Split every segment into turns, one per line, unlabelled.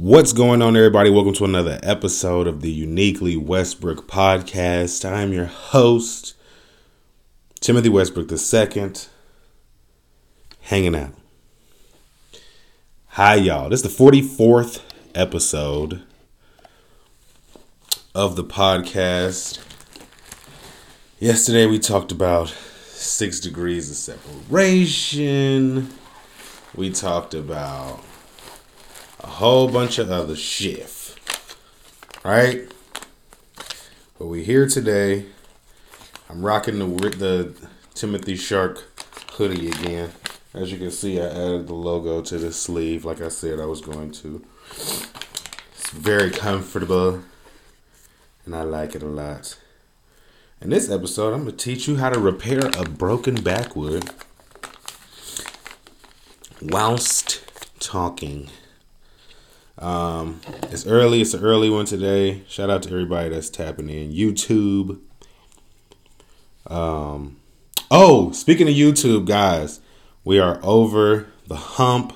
What's going on, everybody? Welcome to another episode of the Uniquely Westbrook podcast. I'm your host, Timothy Westbrook II, hanging out. Hi, y'all. This is the 44th episode of the podcast. Yesterday, we talked about six degrees of separation. We talked about a whole bunch of other shit. Right? But we here today. I'm rocking the the Timothy Shark hoodie again. As you can see, I added the logo to the sleeve, like I said I was going to. It's very comfortable, and I like it a lot. In this episode, I'm going to teach you how to repair a broken backwood whilst talking. Um, it's early. It's an early one today. Shout out to everybody that's tapping in. YouTube. Um, oh, speaking of YouTube, guys, we are over the hump.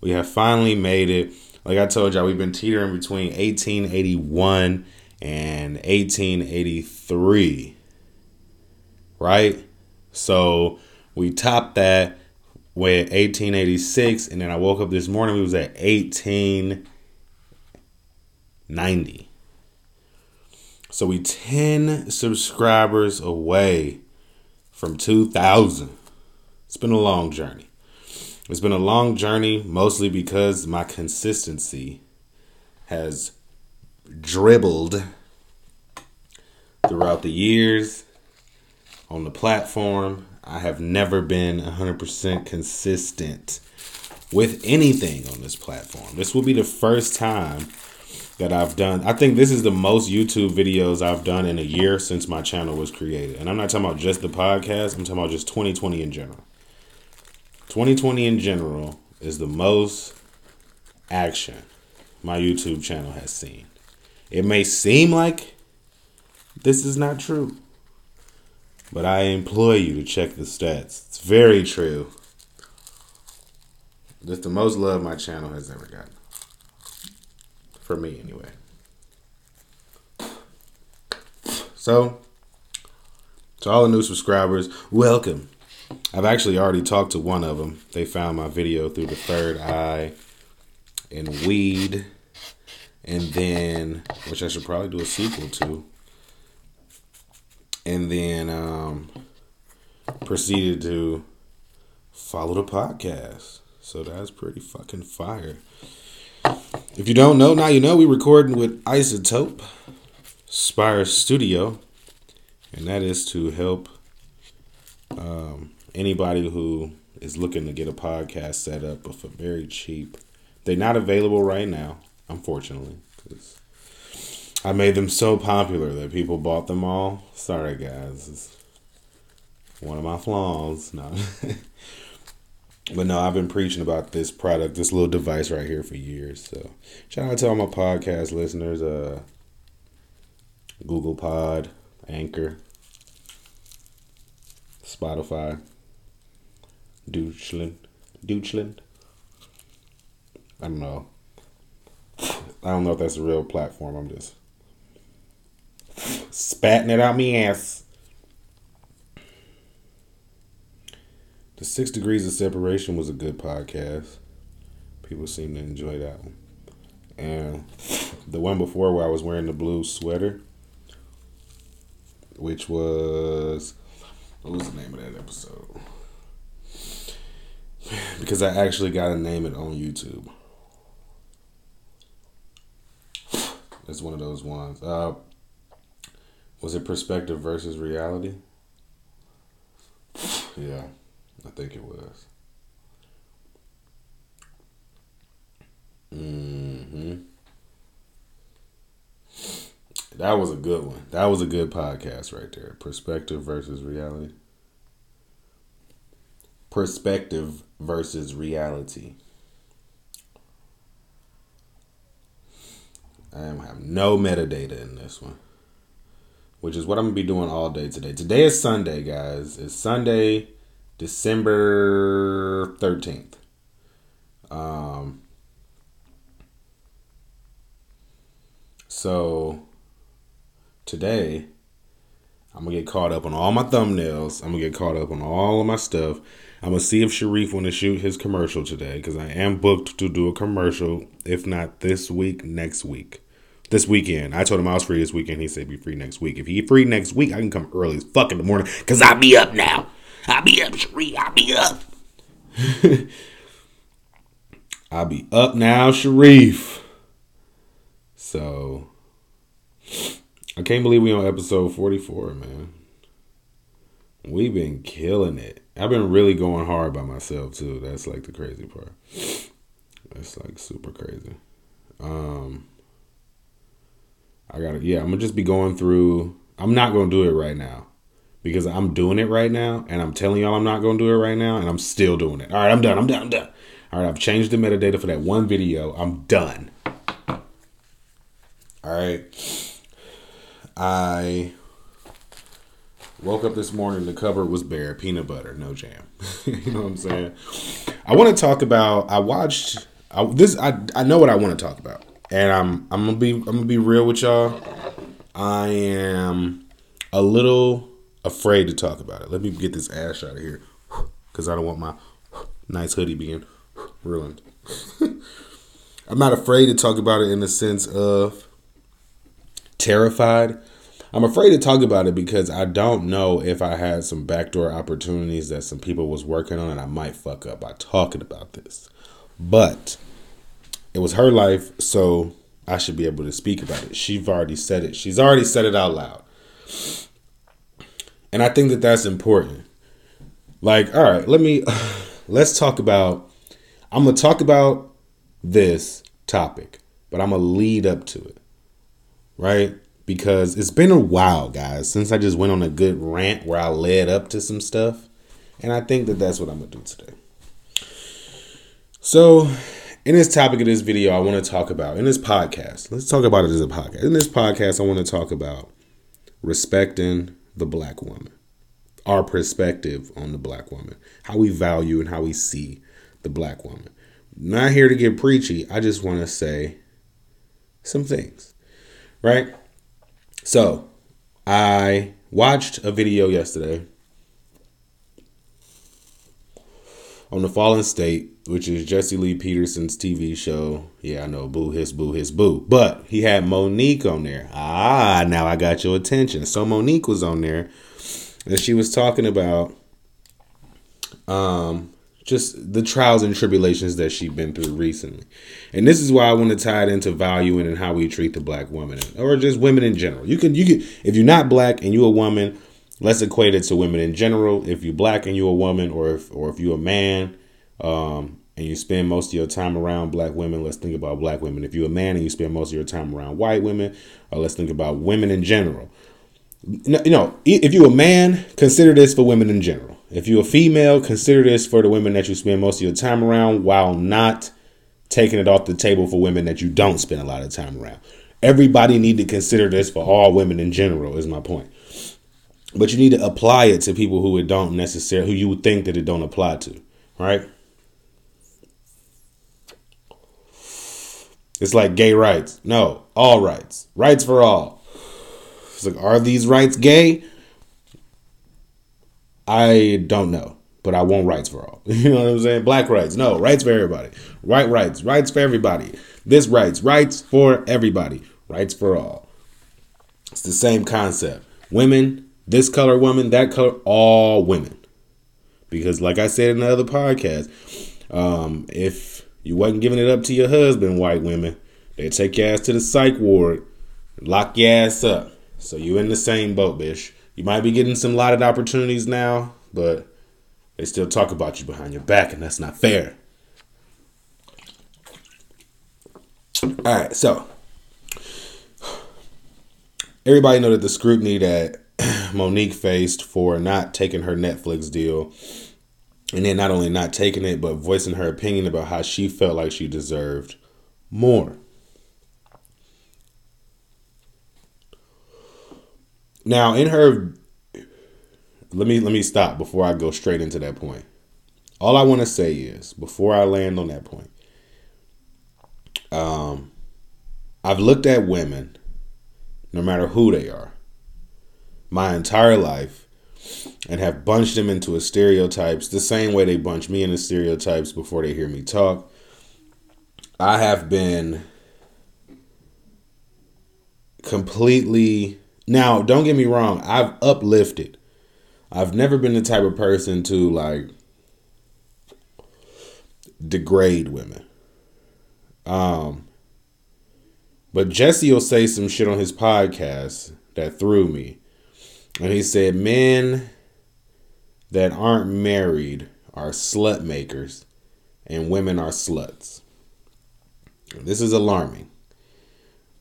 We have finally made it. Like I told y'all, we've been teetering between 1881 and 1883. Right? So we topped that with 1886 and then I woke up this morning we was at 1890. So we 10 subscribers away from 2000. It's been a long journey. It's been a long journey mostly because my consistency has dribbled throughout the years on the platform I have never been 100% consistent with anything on this platform. This will be the first time that I've done. I think this is the most YouTube videos I've done in a year since my channel was created. And I'm not talking about just the podcast, I'm talking about just 2020 in general. 2020 in general is the most action my YouTube channel has seen. It may seem like this is not true. But I implore you to check the stats. It's very true. That's the most love my channel has ever gotten. For me, anyway. So, to all the new subscribers, welcome. I've actually already talked to one of them. They found my video through the third eye and weed. And then, which I should probably do a sequel to and then um, proceeded to follow the podcast. So that's pretty fucking fire. If you don't know, now you know we recording with iZotope Spire Studio, and that is to help um, anybody who is looking to get a podcast set up for very cheap. They're not available right now, unfortunately, because I made them so popular that people bought them all. Sorry, guys. It's one of my flaws. No. but no, I've been preaching about this product, this little device right here for years. So shout out to all my podcast listeners, uh Google Pod, Anchor, Spotify, Deutschland. Deutschland. I don't know. I don't know if that's a real platform. I'm just spatting it out me ass. The Six Degrees of Separation was a good podcast. People seem to enjoy that one. And the one before where I was wearing the blue sweater, which was what was the name of that episode? Because I actually got to name it on YouTube. It's one of those ones. Uh, was it perspective versus reality? Yeah, I think it was. hmm That was a good one. That was a good podcast right there. Perspective versus reality. Perspective versus reality. I have no metadata in this one which is what I'm gonna be doing all day today. Today is Sunday, guys. It's Sunday, December thirteenth. Um, So today, I'm gonna get caught up on all my thumbnails. I'm gonna get caught up on all of my stuff. I'm gonna see if Sharif want to shoot his commercial today because I am booked to do a commercial. If not this week, next week, this weekend. I told him I was free this weekend. He said be free next week. If he free next week, I can come early as fuck in the morning because I'll be up now. I'll be up, Sharif. I'll be up. I'll be up now, Sharif. So I can't believe we on episode 44, man. We've been killing it. I've been really going hard by myself too. That's like the crazy part. That's like super crazy. Um I gotta yeah, I'm gonna just be going through I'm not gonna do it right now. Because I'm doing it right now and I'm telling y'all I'm not gonna do it right now and I'm still doing it. Alright, I'm done, I'm done, I'm done. Alright, I've changed the metadata for that one video. I'm done. Alright. I woke up this morning, the cupboard was bare, peanut butter, no jam. you know what I'm saying? I want to talk about. I watched I, this. I I know what I want to talk about, and I'm I'm gonna be I'm gonna be real with y'all. I am a little afraid to talk about it. Let me get this ash out of here, because I don't want my nice hoodie being ruined. I'm not afraid to talk about it in the sense of terrified. I'm afraid to talk about it because I don't know if I had some backdoor opportunities that some people was working on and I might fuck up by talking about this. But it was her life, so I should be able to speak about it. She's already said it. She's already said it out loud. And I think that that's important. Like, all right, let me let's talk about I'm going to talk about this topic, but I'm going to lead up to it right? Because it's been a while, guys, since I just went on a good rant where I led up to some stuff. And I think that that's what I'm going to do today. So, in this topic of this video, I want to talk about, in this podcast, let's talk about it as a podcast. In this podcast, I want to talk about respecting the black woman, our perspective on the black woman, how we value and how we see the black woman. not here to get preachy. I just want to say some things right? So I watched a video yesterday on the Fallen State, which is Jesse Lee Peterson's TV show. Yeah, I know, boo his boo his boo. But he had Mo'Nique on there. Ah, now I got your attention. So Mo'Nique was on there, and she was talking about um just the trials and tribulations that she's been through recently. And this is why I want to tie it into valuing and how we treat the black woman or just women in general. You can you can if you're not black and you're a woman, let's equate it to women in general. If you're black and you're a woman or if or if you're a man um, and you spend most of your time around black women, let's think about black women. If you're a man and you spend most of your time around white women, or let's think about women in general. You know, if you're a man, consider this for women in general if you're a female, consider this for the women that you spend most of your time around while not taking it off the table for women that you don't spend a lot of time around. Everybody need to consider this for all women in general is my point. But you need to apply it to people who it don't necessarily who you would think that it don't apply to, right? It's like gay rights. No, all rights. Rights for all. It's like, are these rights gay? I don't know, but I want rights for all. You know what I'm saying? Black rights, no, rights for everybody. White rights, rights for everybody. This rights, rights for everybody. Rights for all. It's the same concept. Women, this color woman, that color, all women. Because, like I said in the other podcast, um, if you wasn't giving it up to your husband, white women, they take your ass to the psych ward, lock your ass up. So you in the same boat, bitch. You might be getting some lotted opportunities now, but they still talk about you behind your back, and that's not fair. All right, so everybody know that the scrutiny that Mo'Nique faced for not taking her Netflix deal, and then not only not taking it, but voicing her opinion about how she felt like she deserved more. Now, in her let me let me stop before I go straight into that point. All I want to say is before I land on that point. Um I've looked at women no matter who they are, my entire life, and have bunched them into a stereotypes the same way they bunch me into stereotypes before they hear me talk. I have been completely now don't get me wrong i've uplifted. I've never been the type of person to like degrade women. Um but jesse will say some shit on his podcast that threw me and he said men that aren't married are slut makers and women are sluts this is alarming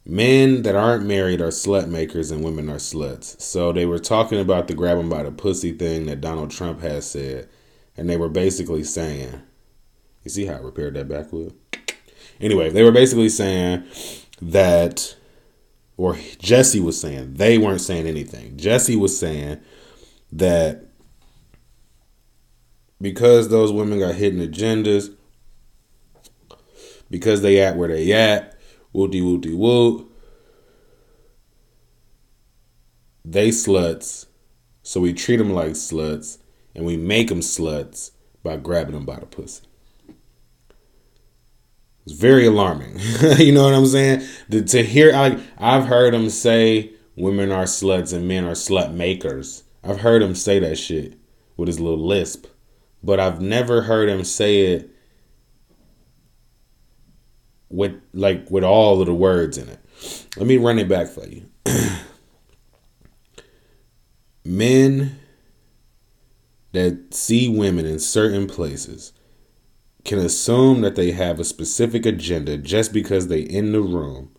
men that aren't married are slut makers and women are sluts. So they were talking about the grab them by the pussy thing that Donald Trump has said, and they were basically saying, you see how I repaired that back backwood? Anyway, they were basically saying that, or Jesse was saying, they weren't saying anything. Jesse was saying that because those women got hidden agendas, because they at where they at, Wooty wooty woo. They sluts, so we treat them like sluts, and we make them sluts by grabbing them by the pussy. It's very alarming. you know what I'm saying? The, to hear, like, I've heard him say women are sluts and men are slut makers. I've heard him say that shit with his little lisp, but I've never heard him say it with like with all of the words in it. Let me run it back for you. Men that see women in certain places can assume that they have a specific agenda just because they in the room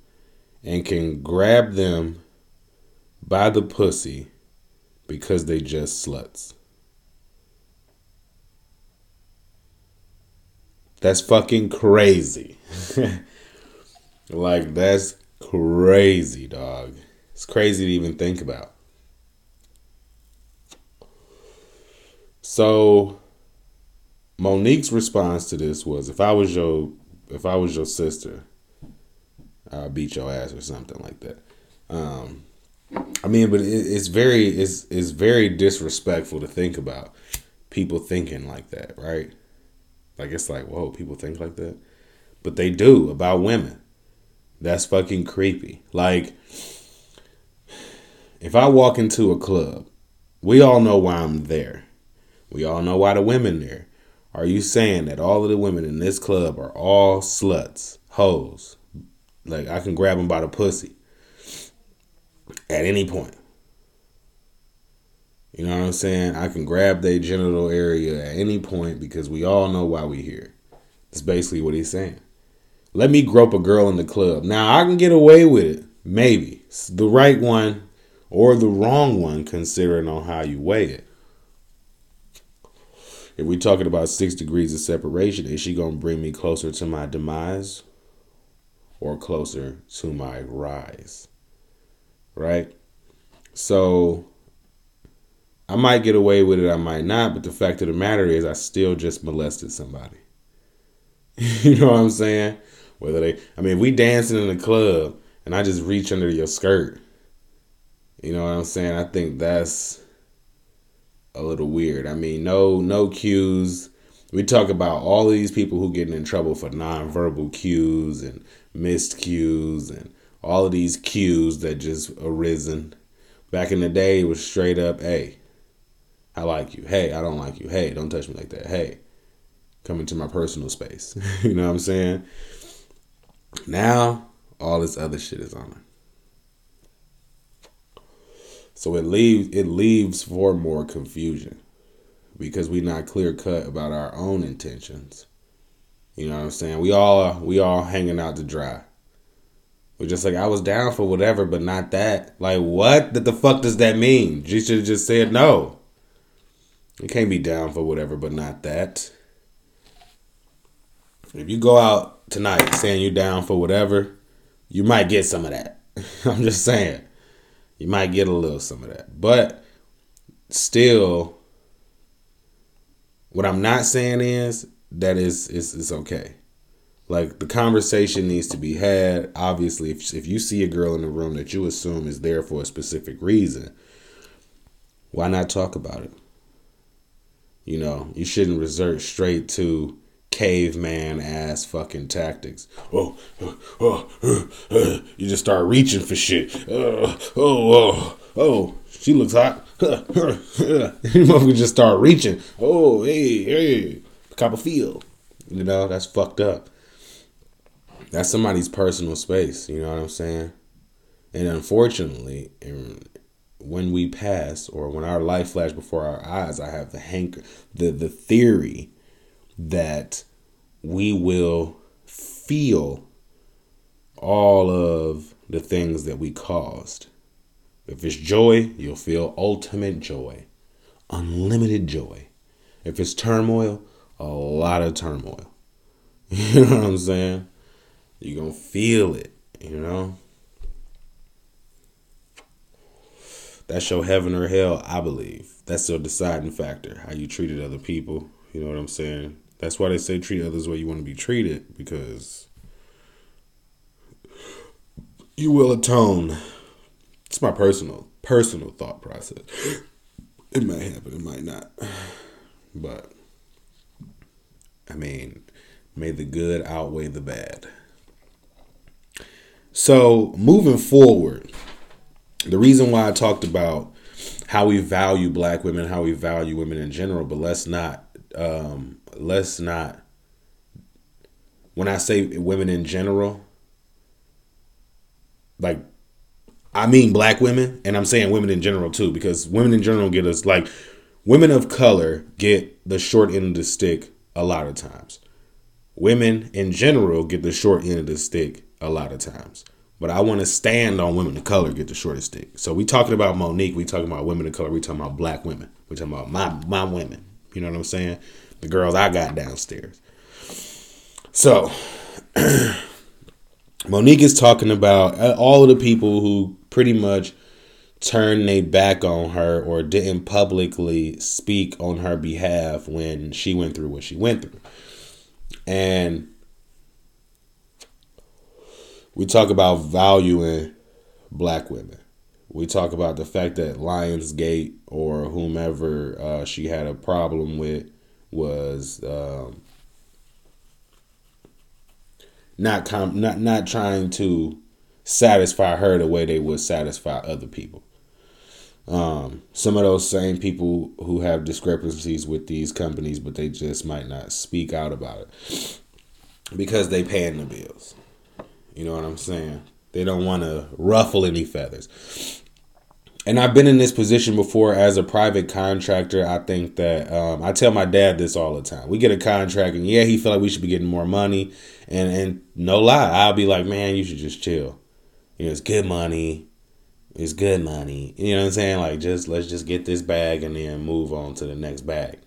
and can grab them by the pussy because they just sluts. That's fucking crazy. like that's crazy, dog. It's crazy to even think about. So Mo'Nique's response to this was if I was your if I was your sister, I'll beat your ass or something like that. Um I mean, but it, it's very it's it's very disrespectful to think about people thinking like that, right? Like it's like, whoa, people think like that but they do about women. That's fucking creepy. Like, if I walk into a club, we all know why I'm there. We all know why the women there. Are you saying that all of the women in this club are all sluts, hoes? Like I can grab them by the pussy at any point. You know what I'm saying? I can grab their genital area at any point because we all know why we here. That's basically what he's saying. Let me grope a girl in the club. Now I can get away with it. Maybe. It's the right one or the wrong one, considering on how you weigh it. If we're talking about six degrees of separation, is she gonna bring me closer to my demise or closer to my rise? Right? So I might get away with it, I might not, but the fact of the matter is I still just molested somebody. you know what I'm saying? Whether they, I mean, we dancing in the club and I just reach under your skirt. You know what I'm saying? I think that's a little weird. I mean, no, no cues. We talk about all these people who getting in trouble for nonverbal cues and missed cues and all of these cues that just arisen. Back in the day, it was straight up, hey, I like you. Hey, I don't like you. Hey, don't touch me like that. Hey, come into my personal space. you know what I'm saying? Now, all this other shit is on her. So it leaves it leaves for more confusion because we're not clear cut about our own intentions. You know what I'm saying? We all we all hanging out to dry. We're just like I was down for whatever, but not that. Like what? That the fuck does that mean? You should have just said no. You can't be down for whatever, but not that. If you go out tonight saying you're down for whatever, you might get some of that. I'm just saying. You might get a little some of that. But still, what I'm not saying is that is is it's okay. Like the conversation needs to be had. Obviously, if if you see a girl in the room that you assume is there for a specific reason, why not talk about it? You know, you shouldn't resort straight to caveman ass fucking tactics. Oh, oh, oh, oh, oh, you just start reaching for shit. Oh, oh, oh, oh, she looks hot. you motherfucker just start reaching. Oh, hey, hey, Copperfield. You know, that's fucked up that's somebody's personal space. You know what I'm saying? And unfortunately, when we pass or when our life flash before our eyes, I have the hanker, the the theory that we will feel all of the things that we caused. If it's joy, you'll feel ultimate joy, unlimited joy. If it's turmoil, a lot of turmoil. You know what I'm saying? You're going to feel it, you know? That's your heaven or hell, I believe. That's your deciding factor, how you treated other people. You know what I'm saying? That's why they say treat others the way you want to be treated, because you will atone. It's my personal, personal thought process. It might happen, it might not. But, I mean, may the good outweigh the bad. So moving forward, the reason why I talked about how we value black women, how we value women in general, but let's not um, let's not when I say women in general, like I mean black women, and I'm saying women in general too, because women in general get us like women of color get the short end of the stick a lot of times. Women in general get the short end of the stick a lot of times. But I want to stand on women of color get the shortest stick. So we talking about Mo'Nique, we talking about women of color, we talking about black women. We talking about my my women. You know what I'm saying? The girls I got downstairs. So Mo'Nique is talking about uh, all of the people who pretty much turned their back on her or didn't publicly speak on her behalf when she went through what she went through. And we talk about valuing black women. We talk about the fact that Lionsgate or whomever uh, she had a problem with was um, not com- not not trying to satisfy her the way they would satisfy other people. Um, some of those same people who have discrepancies with these companies, but they just might not speak out about it because they paying the bills. You know what I'm saying? They don't want to ruffle any feathers. And I've been in this position before as a private contractor. I think that um, I tell my dad this all the time. We get a contract, and yeah, he feel like we should be getting more money. And and no lie, I'll be like, man, you should just chill. You know, it's good money. It's good money. You know what I'm saying? Like, just let's just get this bag and then move on to the next bag.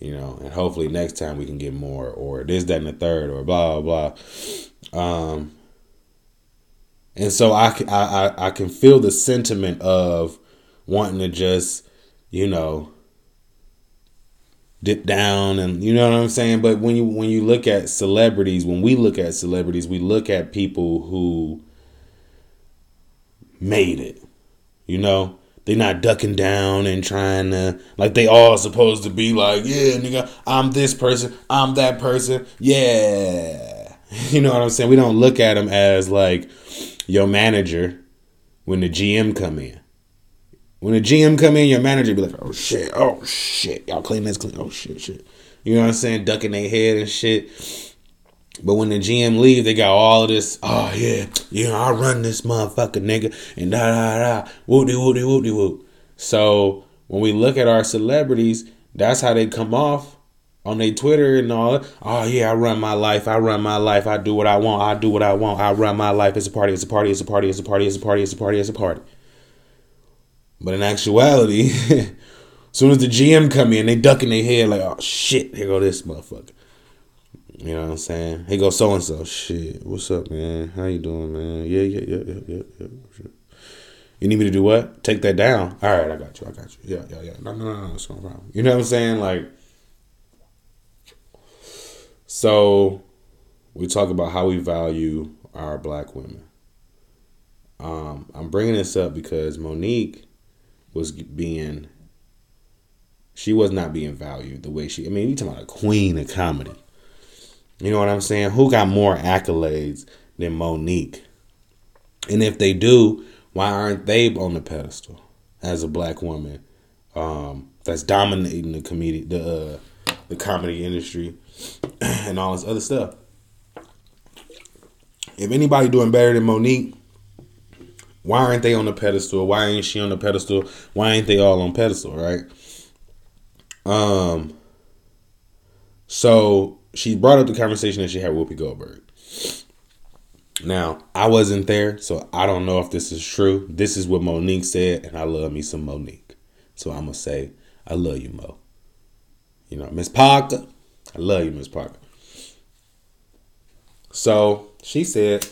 You know, and hopefully next time we can get more, or this, that, and the third, or blah blah blah. Um, and so I, I, I can feel the sentiment of wanting to just, you know, dip down and you know what I'm saying. But when you when you look at celebrities, when we look at celebrities, we look at people who made it. You know, they're not ducking down and trying to like they all supposed to be like, yeah, nigga, I'm this person, I'm that person, yeah. You know what I'm saying? We don't look at them as like your manager when the GM come in. When the GM come in, your manager be like, "Oh shit, oh shit, y'all clean this, clean. Oh shit, shit." You know what I'm saying? Ducking their head and shit. But when the GM leave, they got all this. Oh yeah, know I run this motherfucker nigga and da da da woody woody woody woo. So when we look at our celebrities, that's how they come off on their Twitter and all. Oh yeah, I run my life. I run my life. I do what I want. I do what I want. I run my life. It's a party. It's a party. It's a party. It's a party. It's a party. It's a party. It's a party. But in actuality, as soon as the GM come in, they ducking their head like, oh shit, here go this motherfucker. You know what I'm saying? Here go so and so. Shit, what's up, man? How you doing, man? Yeah, yeah, yeah, yeah, yeah, yeah. You need me to do what? Take that down. All right, I got you. I got you. Yeah, yeah, yeah. No, no, no, no. It's no problem. You know what I'm saying? Like so we talk about how we value our black women. Um, I'm bringing this up because Mo'Nique was being, she was not being valued the way she. I mean, you talking about a queen of comedy. You know what I'm saying? Who got more accolades than Mo'Nique? And if they do, why aren't they on the pedestal as a black woman um, that's dominating the comedy, the uh, the comedy industry, and all this other stuff? If anybody doing better than Mo'Nique, why aren't they on the pedestal? Why ain't she on the pedestal? Why ain't they all on pedestal, right? Um so she brought up the conversation that she had with Whoopi Goldberg. Now, I wasn't there, so I don't know if this is true. This is what Mo'Nique said, and I love me some Mo'Nique. So I'm gonna say, I love you, Mo. You know, Miss Parker. I love you, Miss Parker. So she said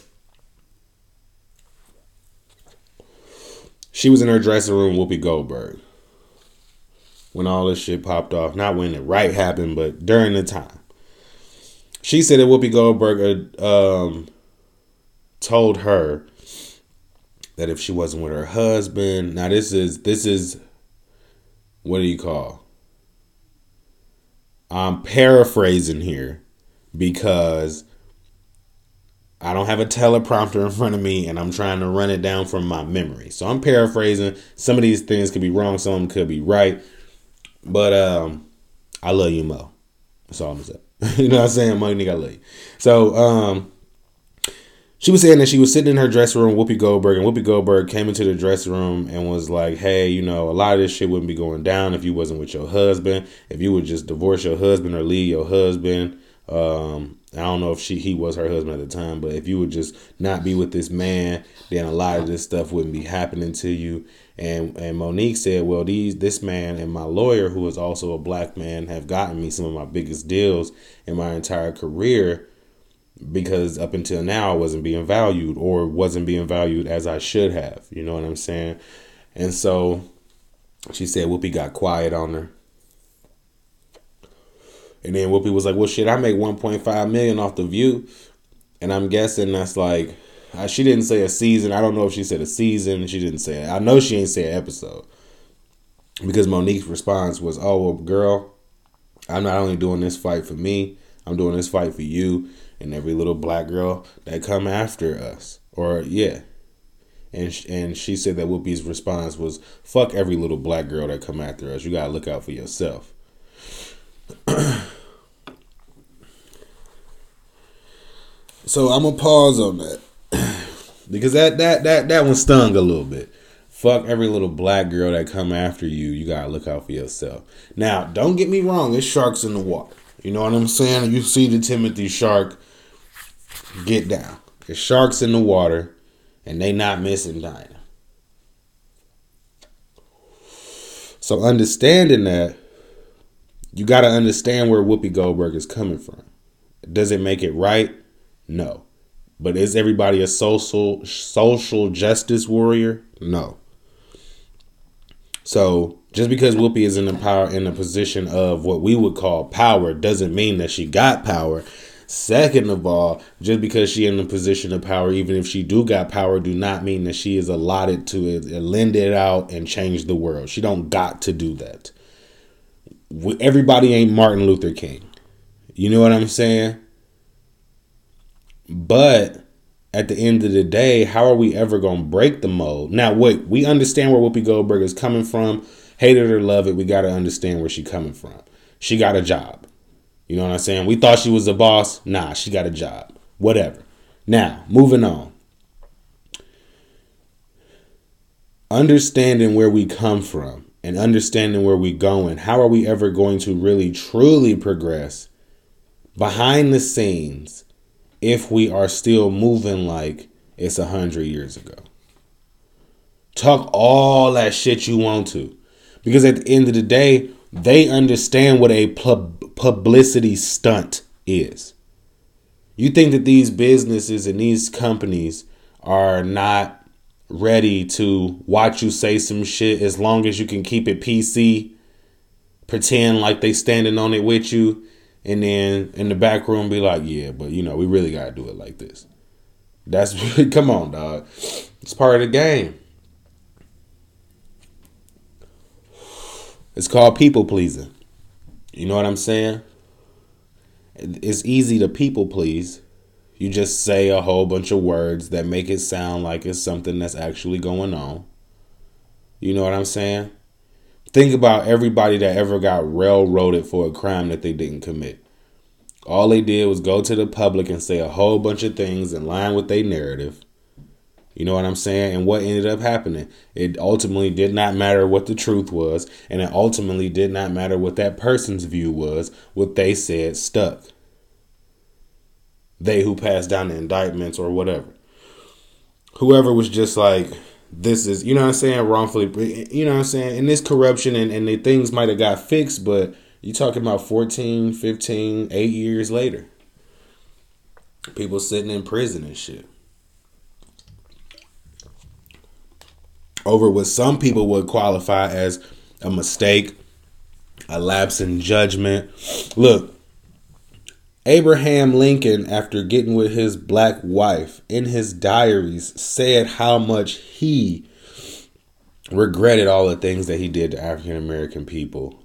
she was in her dressing room, Whoopi Goldberg, when all this shit popped off. Not when it right happened, but during the time. She said that Whoopi Goldberg um, told her that if she wasn't with her husband, now this is this is what do you call? I'm paraphrasing here because I don't have a teleprompter in front of me and I'm trying to run it down from my memory. So I'm paraphrasing. Some of these things could be wrong, some could be right. But um I love you, Mo. That's all I'm saying. you know what I'm saying? My nigga, I love you. So um she was saying that she was sitting in her dressing room, Whoopi Goldberg, and Whoopi Goldberg came into the dressing room and was like, "Hey, you know, a lot of this shit wouldn't be going down if you wasn't with your husband. If you would just divorce your husband or leave your husband, um, I don't know if she he was her husband at the time, but if you would just not be with this man, then a lot of this stuff wouldn't be happening to you." And and Mo'Nique said, "Well, these this man and my lawyer, who is also a black man, have gotten me some of my biggest deals in my entire career." Because up until now I wasn't being valued or wasn't being valued as I should have. You know what I'm saying? And so she said Whoopi got quiet on her. And then Whoopi was like, "Well, shit, I make 1.5 million off the view." And I'm guessing that's like uh, she didn't say a season. I don't know if she said a season. She didn't say it. I know she ain't say an episode. Because Mo'Nique's response was, "Oh, well, girl, I'm not only doing this fight for me, I'm doing this fight for you and every little black girl that come after us. Or yeah. And and she said that Whoopi's response was fuck every little black girl that come after us. You got to look out for yourself. so I'm gonna pause on that. because that that that that one stung a little bit. Fuck every little black girl that come after you. You gotta look out for yourself. Now, don't get me wrong. It's sharks in the water. You know what I'm saying? You see the Timothy shark get down. There's sharks in the water, and they not missing Dinah. So understanding that, you got to understand where Whoopi Goldberg is coming from. Does it make it right? No. But is everybody a social social justice warrior? No. So just because Whoopi is in the power in a position of what we would call power doesn't mean that she got power. Second of all, just because she in a position of power, even if she do got power, do not mean that she is allotted to it, lend it out and change the world. She don't got to do that. Everybody ain't Martin Luther King. You know what I'm saying? But at the end of the day, how are we ever to break the mold? Now, wait, we understand where Whoopi Goldberg is coming from. Hate it or love it, we got to understand where she coming from. She got a job. You know what I'm saying? We thought she was a boss. Nah, she got a job. Whatever. Now, moving on. Understanding where we come from and understanding where we're going. How are we ever going to really truly progress behind the scenes if we are still moving like it's a hundred years ago? Talk all that shit you want to. Because at the end of the day, they understand what a pub- publicity stunt is. You think that these businesses and these companies are not ready to watch you say some shit as long as you can keep it PC, pretend like they standing on it with you, and then in the back room be like, yeah, but you know, we really gotta do it like this. That's come on, dog. It's part of the game. It's called people pleasing. You know what I'm saying? It's easy to people please. You just say a whole bunch of words that make it sound like it's something that's actually going on. You know what I'm saying? Think about everybody that ever got railroaded for a crime that they didn't commit. All they did was go to the public and say a whole bunch of things in line with their narrative. You know what I'm saying? And what ended up happening? It ultimately did not matter what the truth was, and it ultimately did not matter what that person's view was. What they said stuck. They who passed down the indictments or whatever. Whoever was just like, this is you know what I'm saying wrongfully you know what I'm saying and this corruption and, and the things might have got fixed but you talking about 14 15 8 years later people sitting in prison and shit over what some people would qualify as a mistake a lapse in judgment look Abraham Lincoln, after getting with his black wife, in his diaries said how much he regretted all the things that he did to African American people,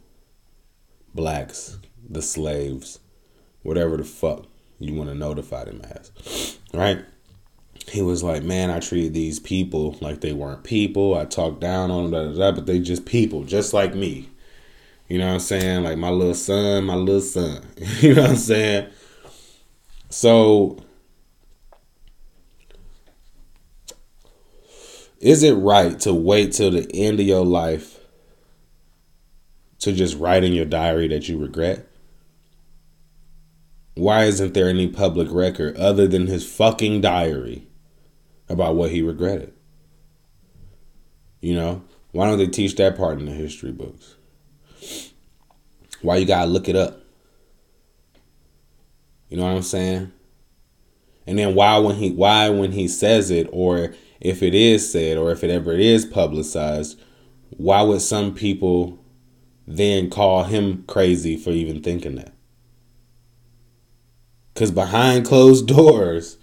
blacks, the slaves, whatever the fuck you want to notify them as. Right? He was like, Man, I treated these people like they weren't people. I talked down on them, blah, blah, blah, but they just people, just like me. You know what I'm saying? Like my little son, my little son. you know what I'm saying? So is it right to wait till the end of your life to just write in your diary that you regret? Why isn't there any public record other than his fucking diary about what he regretted? You know, why don't they teach that part in the history books? Why you gotta look it up? You know what I'm saying? And then why when he why when he says it or if it is said or if it ever is publicized, why would some people then call him crazy for even thinking that? Cause behind closed doors,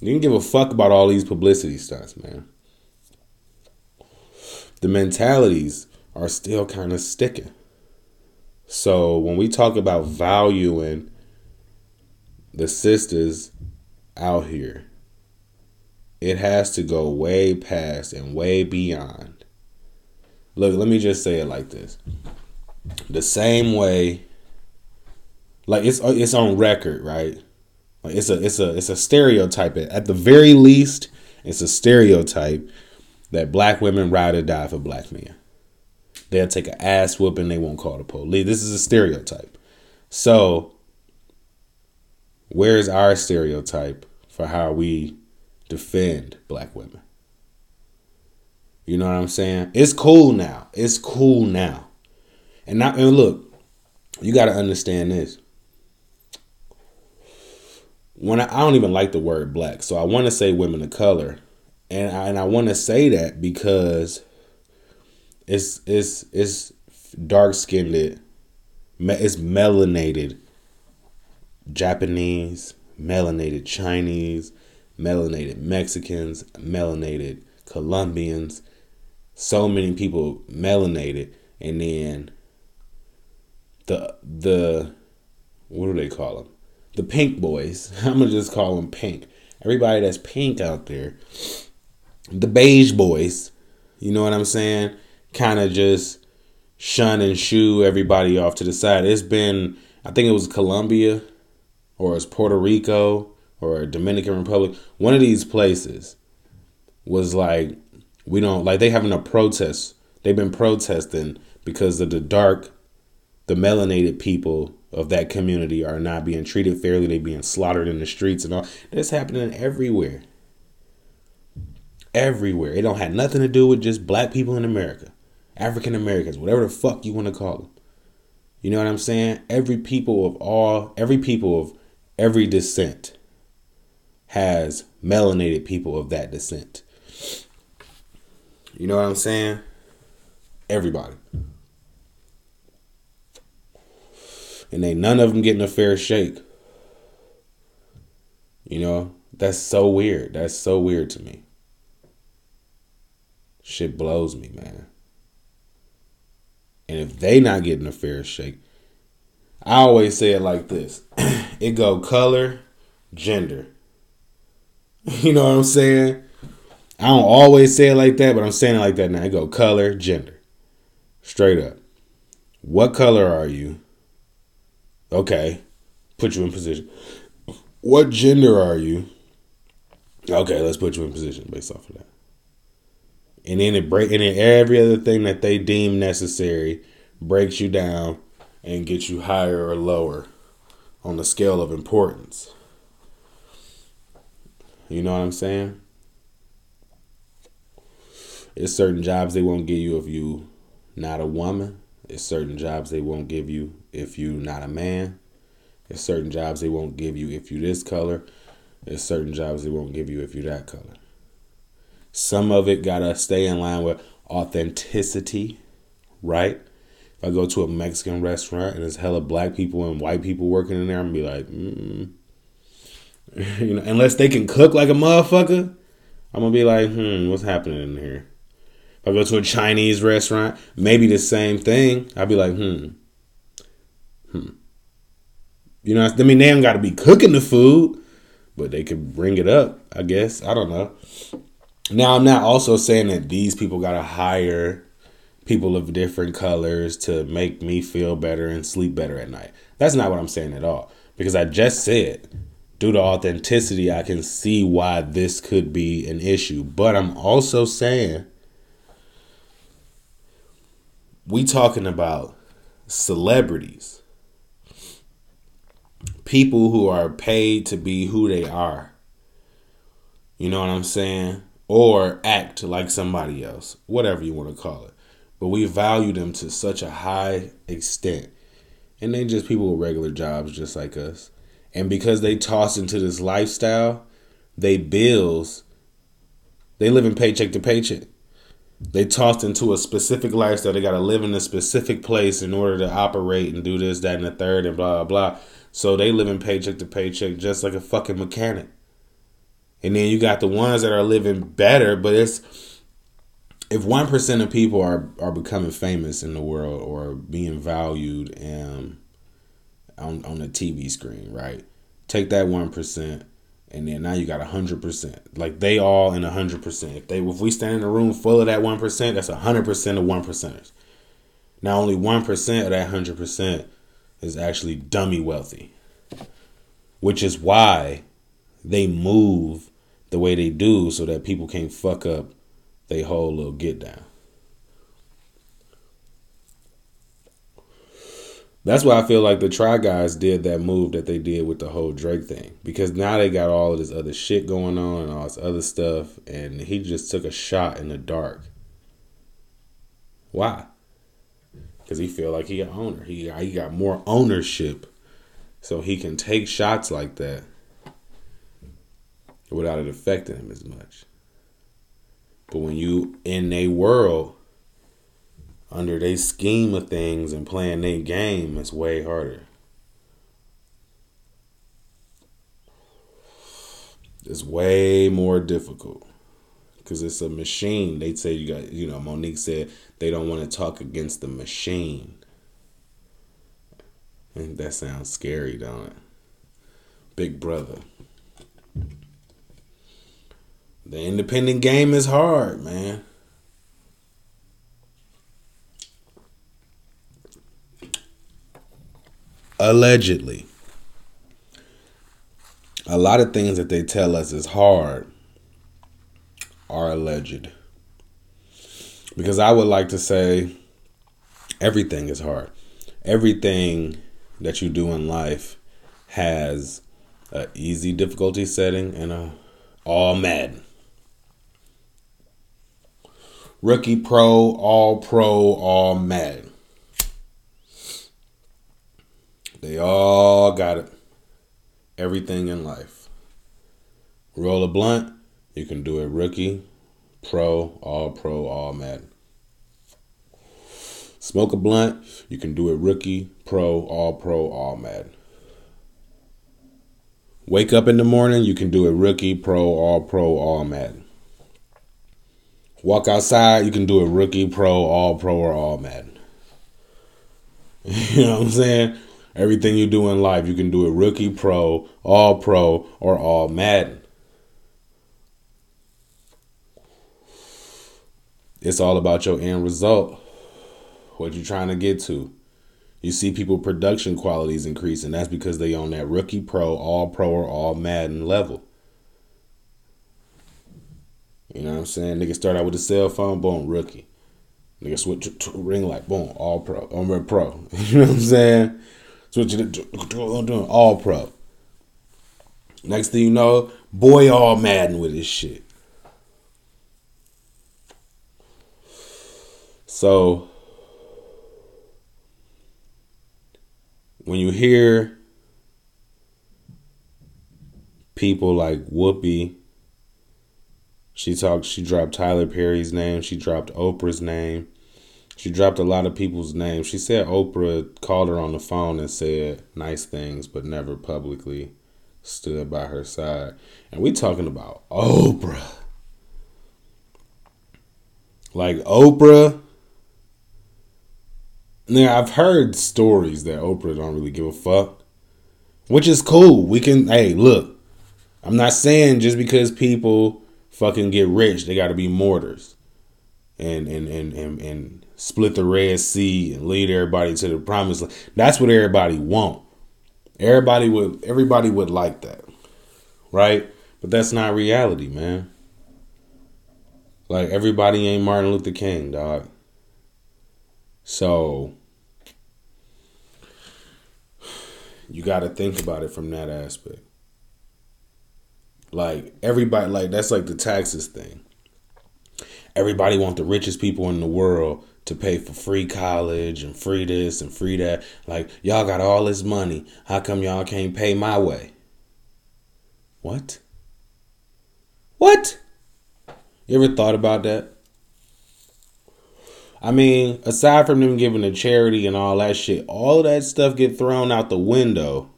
you can give a fuck about all these publicity stunts, man. The mentalities are still kind of sticking. So when we talk about valuing the sisters out here, it has to go way past and way beyond. Look, let me just say it like this. The same way like it's it's on record, right? Like it's a it's a it's a stereotype at the very least, it's a stereotype that black women ride or die for black men. They'll take an ass whooping. They won't call the police. This is a stereotype. So, where's our stereotype for how we defend black women? You know what I'm saying? It's cool now. It's cool now. And now, and look, you got to understand this. When I, I don't even like the word black, so I want to say women of color, and I, and I want to say that because it's it's it's dark skinned. It's melanated Japanese, melanated Chinese, melanated Mexicans, melanated Colombians. So many people melanated, and then the the what do they call them? The pink boys. I'm gonna just call them pink. Everybody that's pink out there, the beige boys. You know what I'm saying? kind of just shun and shoo everybody off to the side. It's been, I think it was Colombia or it's Puerto Rico or Dominican Republic. One of these places was like, we don't, like they having a protest. They've been protesting because of the dark, the melanated people of that community are not being treated fairly. They're being slaughtered in the streets and all. That's happening everywhere. Everywhere. It don't have nothing to do with just black people in America. African Americans, whatever the fuck you want to call them. You know what I'm saying? Every people of all, every people of every descent has melanated people of that descent. You know what I'm saying? Everybody. And they none of them getting a fair shake. You know, that's so weird. That's so weird to me. Shit blows me, man. And if they not getting a fair shake, I always say it like this. it go color, gender. You know what I'm saying? I don't always say it like that, but I'm saying it like that now. It go color, gender. Straight up. What color are you? Okay. Put you in position. What gender are you? Okay, let's put you in position based off of that. And then it break and then every other thing that they deem necessary breaks you down and gets you higher or lower on the scale of importance. You know what I'm saying? It's certain jobs they won't give you if you not a woman. It's certain jobs they won't give you if you're not a man. It's certain jobs they won't give you if you this color. There's certain jobs they won't give you if you that color. Some of it gotta stay in line with authenticity, right? If I go to a Mexican restaurant and there's hella black people and white people working in there, I'm gonna be like, mm. you know, unless they can cook like a motherfucker, I'm gonna be like, hmm, what's happening in here? If I go to a Chinese restaurant, maybe the same thing. I'd be like, hmm, hmm. You know, I mean, they ain't got to be cooking the food, but they could bring it up. I guess I don't know. Now, I'm not also saying that these people got to hire people of different colors to make me feel better and sleep better at night. That's not what I'm saying at all. Because I just said, due to authenticity, I can see why this could be an issue. But I'm also saying we talking about celebrities. People who are paid to be who they are. You know what i'm saying? Or act like somebody else. Whatever you want to call it. But we value them to such a high extent. And they just people with regular jobs just like us. And because they toss into this lifestyle they bills they live in paycheck to paycheck they tossed into a specific lifestyle. They got to live in a specific place in order to operate and do this, that, and the third, and blah, blah, blah. So they live in paycheck to paycheck just like a fucking mechanic. And then you got the ones that are living better, but it's if one percent of people are are becoming famous in the world or being valued um, on on the TV screen, right? Take that one percent and then now you got a hundred percent. Like they all in a hundred percent. If they if we stand in a room full of that one percent, that's a hundred percent of one percenters. Now only one percent of that hundred percent is actually dummy wealthy. Which is why they move the way they do so that people can't fuck up they whole little get down. That's why I feel like the Try Guys did that move that they did with the whole Drake thing. Because now they got all of this other shit going on and all this other stuff. And he just took a shot in the dark. Why? Because he feel like he got owner. He, he got more ownership. So he can take shots like that without it affecting him as much. But when you in a world under their scheme of things and playing their game, it's way harder. It's way more difficult because it's a machine. They say you got, you know, Mo'Nique said they don't want to talk against the machine. And that sounds scary, don't it? Big brother. The independent game is hard, man. Allegedly a lot of things that they tell us is hard are alleged because i would like to say everything is hard everything that you do in life has an easy difficulty setting and a all Madden. Rookie pro, all pro, all Madden. They all got it. Everything in life. Roll a blunt, you can do it rookie, pro, all pro, all Madden. Smoke a blunt, you can do it rookie, pro, all pro, all Madden. Wake up in the morning, you can do it rookie, pro, all pro, all Madden. Walk outside, you can do it rookie, pro, all pro, or all Madden. you know what I'm saying? Everything you do in life, you can do it rookie, pro, all pro, or all Madden. It's all about your end result. What you're trying to get to. You see people production qualities increasing. That's because they on that rookie pro, all pro, or all Madden level. You know what I'm saying? Nigga start out with a cell phone, boom, rookie. Nigga switch to ring light, boom, all pro. I'm pro. you know what I'm saying? Switch it to doing all pro. Next thing you know, boy all Madden with his shit. So when you hear people like Whoopi, she talked, she dropped Tyler Perry's name, she dropped Oprah's name, she dropped a lot of people's names. She said Oprah called her on the phone and said nice things, but never publicly stood by her side. And we talking about Oprah. Like Oprah now I've heard stories that Oprah don't really give a fuck, which is cool. We can hey look, I'm not saying just because people fucking get rich they got to be mortars, and and and and and split the Red Sea and lead everybody to the promised land. That's what everybody want. Everybody would everybody would like that, right? But that's not reality, man. Like everybody ain't Martin Luther King, dog. So you got to think about it from that aspect. Like everybody, like that's like the taxes thing. Everybody want the richest people in the world to pay for free college and free this and free that. Like y'all got all this money. How come y'all can't pay my way? What? What? You ever thought about that? I mean, aside from them giving to charity and all that shit, all of that stuff get thrown out the window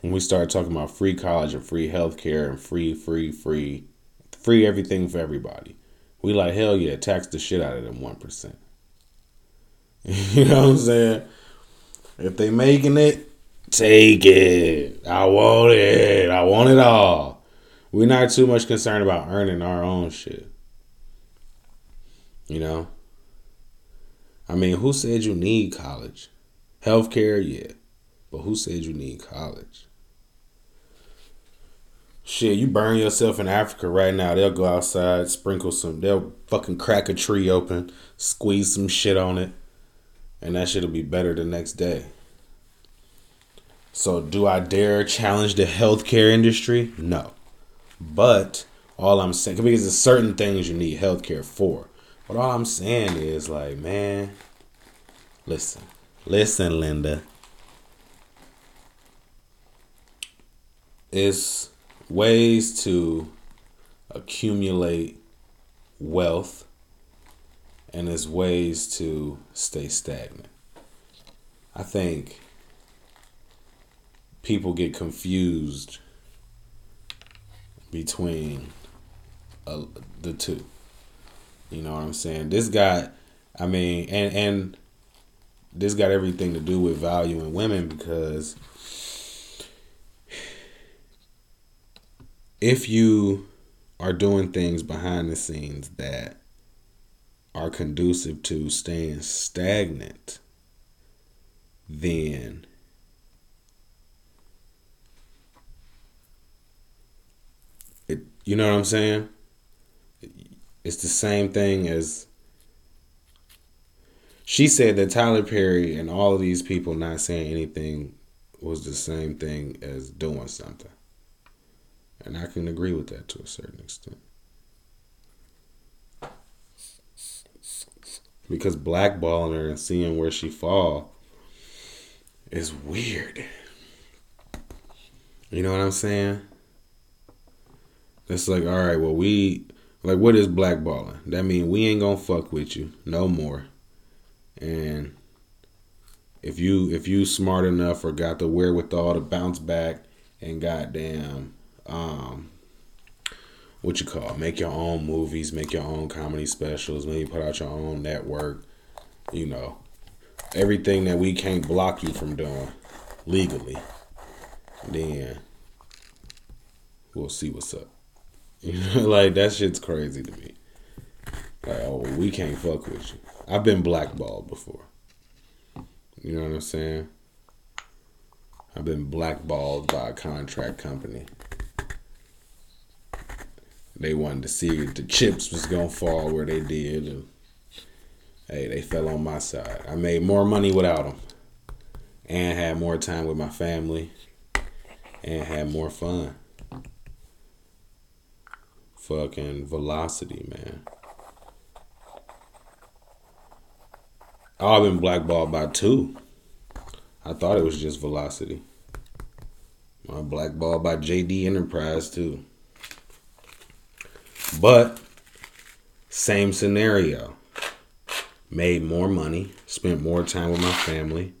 when we start talking about free college and free healthcare and free, free, free, free everything for everybody. We like hell yeah, tax the shit out of them one percent. you know what I'm saying? If they making it, take it. I want it. I want it all. We're not too much concerned about earning our own shit. You know? I mean, who said you need college? Healthcare, yeah. But who said you need college? Shit, you burn yourself in Africa right now. They'll go outside, sprinkle some, they'll fucking crack a tree open, squeeze some shit on it, and that shit'll be better the next day. So, do I dare challenge the healthcare industry? No. But all I'm saying, because there's certain things you need healthcare for. But all I'm saying is like, man, listen. Listen, Linda. It's ways to accumulate wealth and it's ways to stay stagnant. I think people get confused between uh, the two. You know what I'm saying? This got, I mean, and and this got everything to do with valuing women because if you are doing things behind the scenes that are conducive to staying stagnant, then it you know what I'm saying? It's the same thing as she said that Tyler Perry and all of these people not saying anything was the same thing as doing something. And I can agree with that to a certain extent. Because blackballing her and seeing where she fall is weird. You know what I'm saying? It's like, all right, well, we like, what is blackballing? That mean we ain't gonna fuck with you no more. And if you if you smart enough or got the wherewithal to bounce back and goddamn um what you call it? make your own movies, make your own comedy specials, maybe put out your own network, you know, everything that we can't block you from doing legally, then we'll see what's up. You know, like that shit's crazy to me. Like, oh, we can't fuck with you. I've been blackballed before. You know what I'm saying? I've been blackballed by a contract company. They wanted to see if the chips was gonna fall where they did, and hey, they fell on my side. I made more money without them, and had more time with my family, and had more fun. Fucking velocity, man. I've been blackballed by two. I thought it was just velocity. My blackballed by JD Enterprise too. But same scenario. Made more money, spent more time with my family,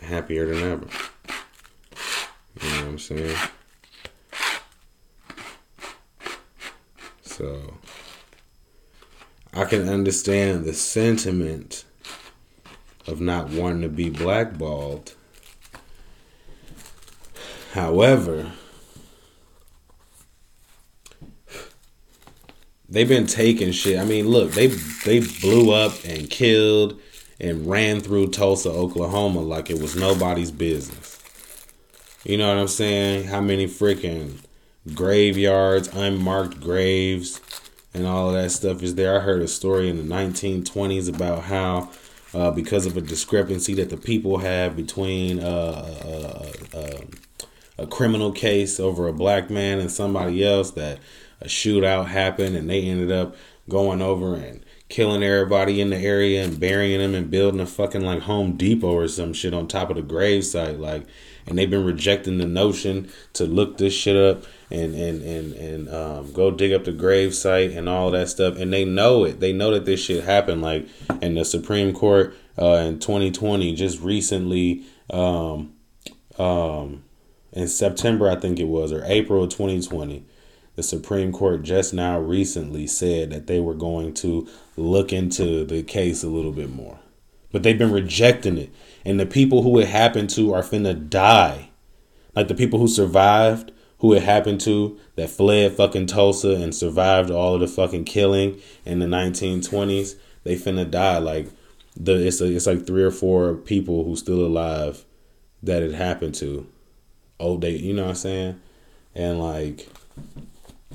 happier than ever. You know what I'm saying? So I can understand the sentiment of not wanting to be blackballed. However, they've been taking shit. I mean, look, they they blew up and killed and ran through Tulsa, Oklahoma like it was nobody's business. You know what I'm saying? How many freaking graveyards, unmarked graves, and all of that stuff is there. I heard a story in the 1920s about how, uh, because of a discrepancy that the people have between uh, uh, uh, a criminal case over a black man and somebody else, that a shootout happened and they ended up going over and killing everybody in the area and burying them and building a fucking like Home Depot or some shit on top of the gravesite. Like, and they've been rejecting the notion to look this shit up and and and and um, go dig up the gravesite and all that stuff. And they know it. They know that this shit happened. Like, and the Supreme Court uh, in 2020 just recently, um, um, in September I think it was or April of 2020. The Supreme Court just now recently said that they were going to look into the case a little bit more. But they've been rejecting it. And the people who it happened to are finna die. Like the people who survived who it happened to that fled fucking Tulsa and survived all of the fucking killing in the 1920s, they finna die. Like the it's a, it's like three or four people who still alive that it happened to. Oh, they you know what I'm saying? And like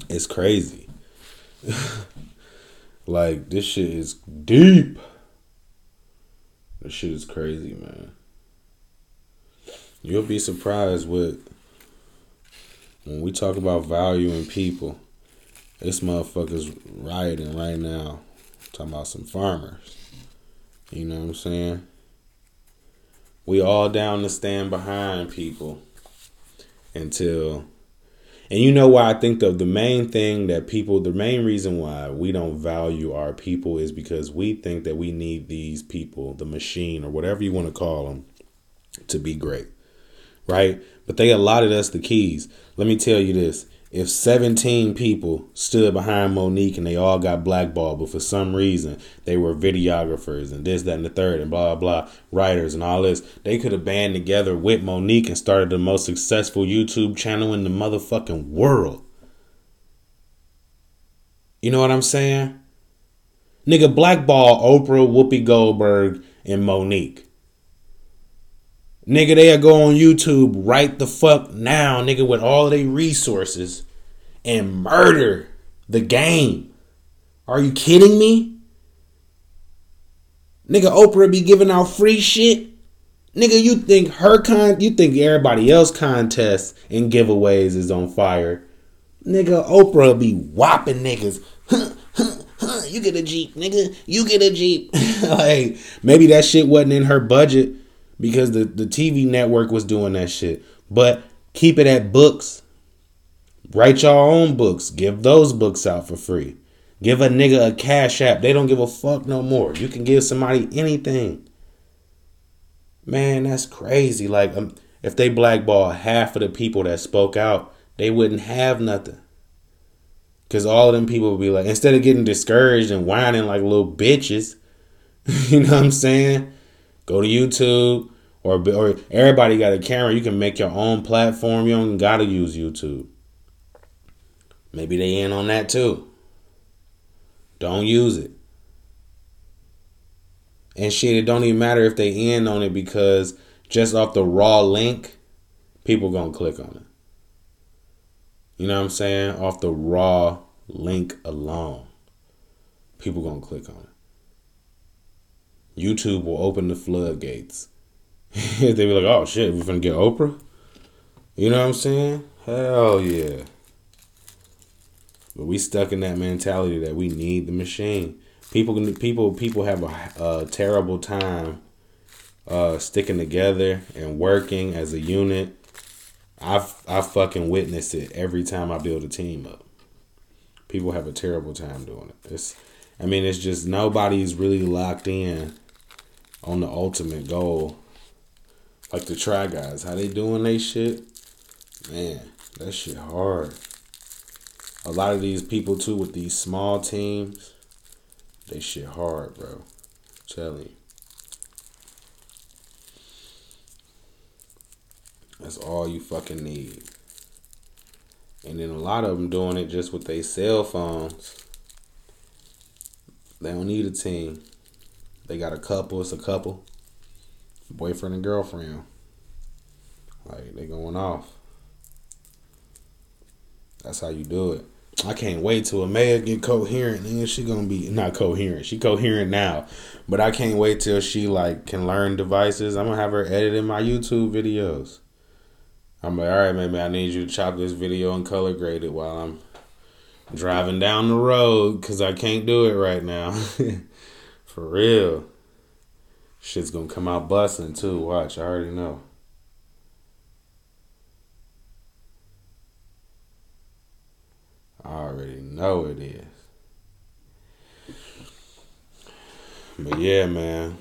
it's crazy. like this shit is deep. This shit is crazy, man. You'll be surprised with when we talk about valuing people, this motherfucker's rioting right now. talking about some farmers. You know what I'm saying? We all down to stand behind people until and you know why I think the the main thing that people the main reason why we don't value our people is because we think that we need these people, the machine or whatever you want to call them, to be great. Right? But they allotted us the keys. Let me tell you this. If 17 people stood behind Mo'Nique and they all got blackballed, but for some reason they were videographers and this, that, and the third, and blah, blah, blah, writers and all this, they could have band together with Mo'Nique and started the most successful YouTube channel in the motherfucking world. You know what I'm saying? Nigga, blackball Oprah, Whoopi Goldberg, and Mo'Nique. Nigga, they'll go on YouTube right the fuck now, nigga, with all their resources and murder the game. Are you kidding me? Nigga, Oprah be giving out free shit. Nigga, you think her con you think everybody else contests and giveaways is on fire. Nigga, Oprah be whopping niggas. you get a Jeep, nigga. You get a Jeep. like, maybe that shit wasn't in her budget because the, the TV network was doing that shit. But keep it at books. Write your own books. Give those books out for free. Give a nigga a cash app. They don't give a fuck no more. You can give somebody anything. Man, that's crazy. Like, um, if they blackball half of the people that spoke out, they wouldn't have nothing. Cause all of them people would be like, instead of getting discouraged and whining like little bitches, you know what I'm saying? Go to YouTube or or everybody got a camera. You can make your own platform. You don't gotta use YouTube. Maybe they in on that too. Don't use it. And shit, it don't even matter if they in on it because just off the raw link, people gonna click on it. You know what I'm saying? Off the raw link alone, people gonna click on it. YouTube will open the floodgates. they be like, "Oh shit, we're gonna get Oprah." You know what I'm saying? Hell yeah. But we stuck in that mentality that we need the machine. People, people, people have a, a terrible time uh, sticking together and working as a unit I've I fucking witnessed it every time I build a team up. People have a terrible time doing it. It's I mean it's just nobody's really locked in on the ultimate goal. Like the try guys, how they doing they shit? Man, that shit hard. A lot of these people too with these small teams, they shit hard, bro. Telling you. That's all you fucking need. And then a lot of them doing it just with their cell phones. They don't need a team. They got a couple. It's a couple. Boyfriend and girlfriend. Like they going off. That's how you do it. I can't wait till Amaya get coherent. And she gonna be not coherent. She coherent now, but I can't wait till she like can learn devices. I'm gonna have her editing my YouTube videos. I'm like, all right, maybe I need you to chop this video and color grade it while I'm driving down the road because I can't do it right now. For real. Shit's gonna come out busting too. Watch, I already know. I already know it is. But yeah, man.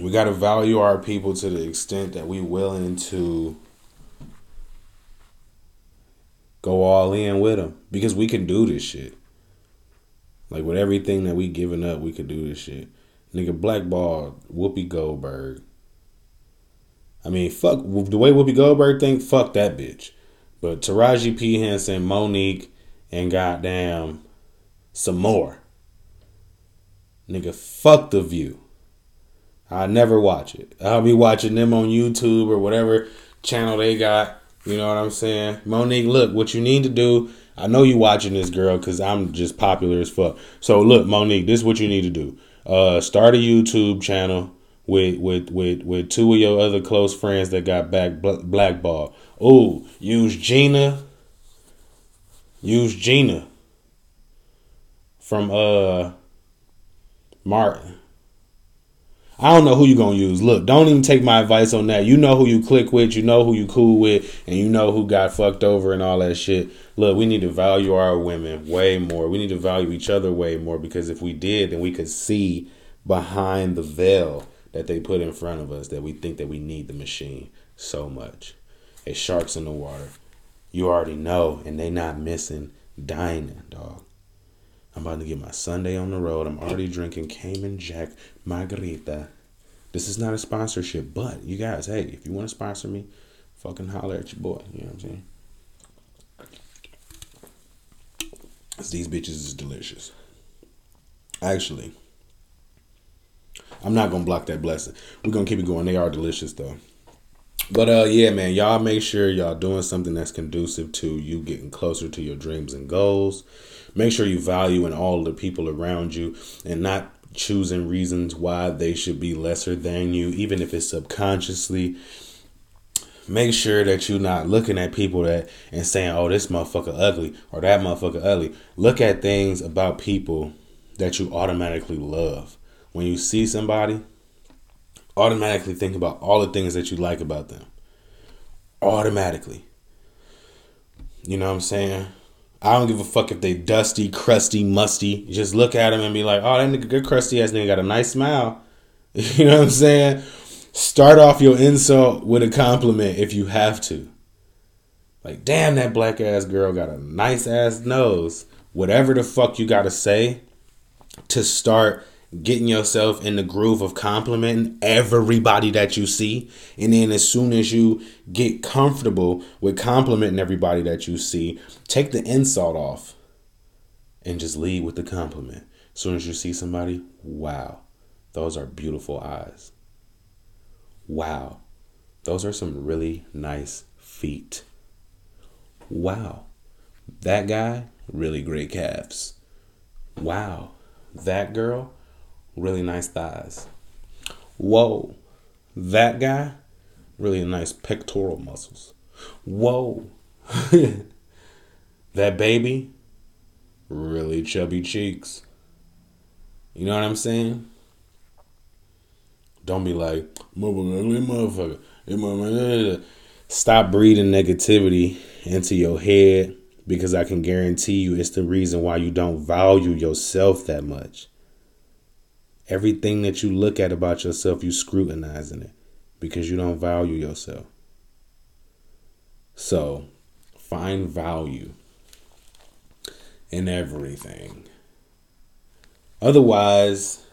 We gotta value our people to the extent that we willing to go all in with them because we can do this shit. Like with everything that we giving up, we could do this shit. Nigga blackball Whoopi Goldberg. I mean, fuck the way Whoopi Goldberg think. Fuck that bitch. But Taraji P Henson, Mo'Nique, and goddamn some more. Nigga, fuck the view. I never watch it. I'll be watching them on YouTube or whatever channel they got you know what I'm saying? Mo'Nique, look, what you need to do. I know you watching this girl because I'm just popular as fuck. So look, Mo'Nique, this is what you need to do. Uh, start a YouTube channel with with with with two of your other close friends that got back blackball. Oh, use Gina. Use Gina from uh Martin. I don't know who you're gonna use. Look, don't even take my advice on that. You know who you click with, you know who you cool with, and you know who got fucked over and all that shit. Look, we need to value our women way more. We need to value each other way more because if we did, then we could see behind the veil that they put in front of us that we think that we need the machine so much. It's sharks in the water. You already know, and they not missing dining, dog. I'm about to get my Sunday on the road. I'm already drinking Cayman Jack Margarita. This is not a sponsorship, but you guys, hey, if you want to sponsor me, fucking holler at your boy. You know what I'm saying? These bitches is delicious. Actually, I'm not gonna block that blessing. We're gonna keep it going. They are delicious though. But uh yeah, man, y'all make sure y'all doing something that's conducive to you getting closer to your dreams and goals. Make sure you value in all the people around you and not choosing reasons why they should be lesser than you, even if it's subconsciously. Make sure that you're not looking at people that and saying, "Oh, this motherfucker ugly" or "That motherfucker ugly." Look at things about people that you automatically love. When you see somebody, automatically think about all the things that you like about them. Automatically. You know what I'm saying? I don't give a fuck if they dusty, crusty, musty. just look at them and be like, oh, that nigga, good crusty ass nigga got a nice smile. You know what I'm saying? Start off your insult with a compliment if you have to. Like, damn, that black ass girl got a nice ass nose. Whatever the fuck you gotta say to start getting yourself in the groove of complimenting everybody that you see. And then as soon as you get comfortable with complimenting everybody that you see, take the insult off and just lead with the compliment. As soon as you see somebody, wow, those are beautiful eyes. Wow, those are some really nice feet. Wow, that guy, really great calves. Wow, that girl, really nice thighs. Whoa, that guy, really nice pectoral muscles. Whoa, that baby, really chubby cheeks. You know what I'm saying? Don't be like, motherfucker, motherfucker. Stop breeding negativity into your head because I can guarantee you it's the reason why you don't value yourself that much. Everything that you look at about yourself, you scrutinizing it because you don't value yourself. So, find value in everything. Otherwise,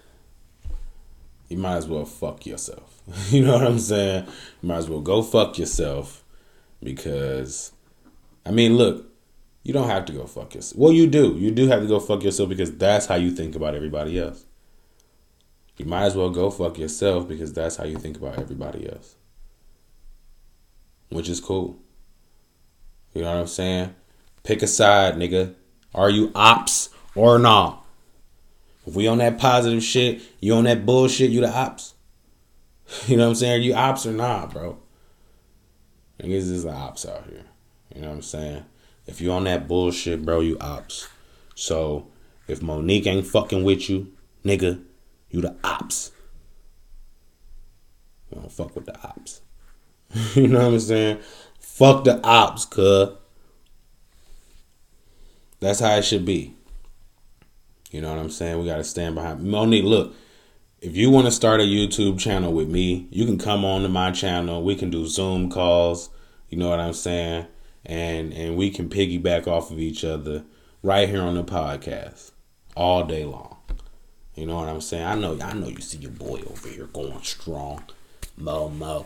you might as well fuck yourself. you know what I'm saying? You might as well go fuck yourself because, I mean, look, you don't have to go fuck yourself. Well, you do. You do have to go fuck yourself because that's how you think about everybody else you might as well go fuck yourself because that's how you think about everybody else. Which is cool. You know what I'm saying? Pick a side, nigga. Are you ops or not? If we on that positive shit, you on that bullshit, you the ops. You know what I'm saying? Are you ops or not, bro? Niggas is the ops out here. You know what I'm saying? If you on that bullshit, bro, you ops. So if Mo'Nique ain't fucking with you, nigga, you the ops. You don't fuck with the ops. you know what I'm saying? Fuck the ops, cuz. That's how it should be. You know what I'm saying? We gotta stand behind Mo'Nique. Look, if you want to start a YouTube channel with me, you can come on to my channel. We can do Zoom calls. You know what I'm saying? And and we can piggyback off of each other right here on the podcast all day long. You know what I'm saying? I know, I know you see your boy over here going strong, mo mo.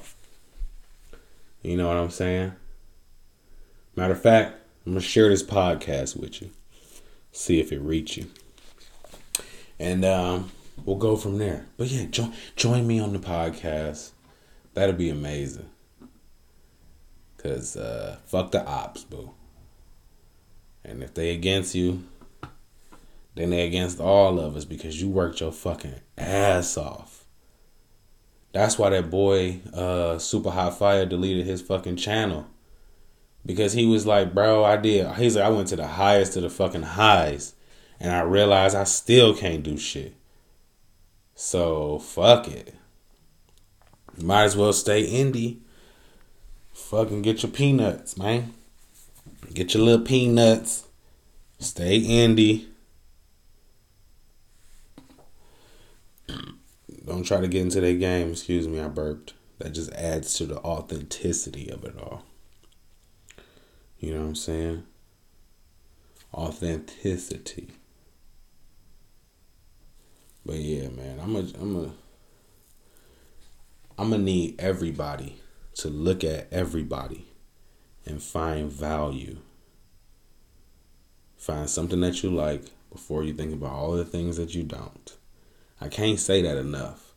You know what I'm saying? Matter of fact, I'm gonna share this podcast with you, see if it reach you, and um, we'll go from there. But yeah, join join me on the podcast. That'll be amazing. Cause uh, fuck the ops, boo. And if they against you, then they against all of us because you worked your fucking ass off. That's why that boy, uh, Super Hot Fire, deleted his fucking channel. Because he was like, bro, I did. He's like, I went to the highest of the fucking highs. And I realized I still can't do shit. So, fuck it. Might as well stay indie. Fucking get your peanuts, man. Get your little peanuts. Stay indie. Don't try to get into their game. Excuse me, I burped. That just adds to the authenticity of it all. You know what I'm saying? Authenticity. But yeah, man, I'm a I'm a I'm gonna need everybody to look at everybody and find value. Find something that you like before you think about all the things that you don't. I can't say that enough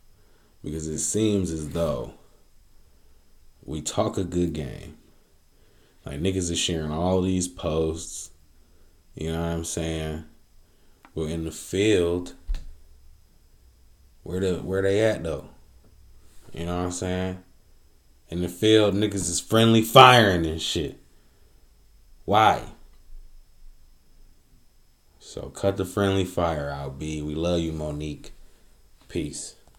because it seems as though we talk a good game. Like niggas is sharing all these posts. You know what I'm saying? We're in the field. Where the where they at though? You know what I'm saying? In the field, niggas is friendly firing and shit. Why? So cut the friendly fire out, B. We love you, Mo'Nique. Peace.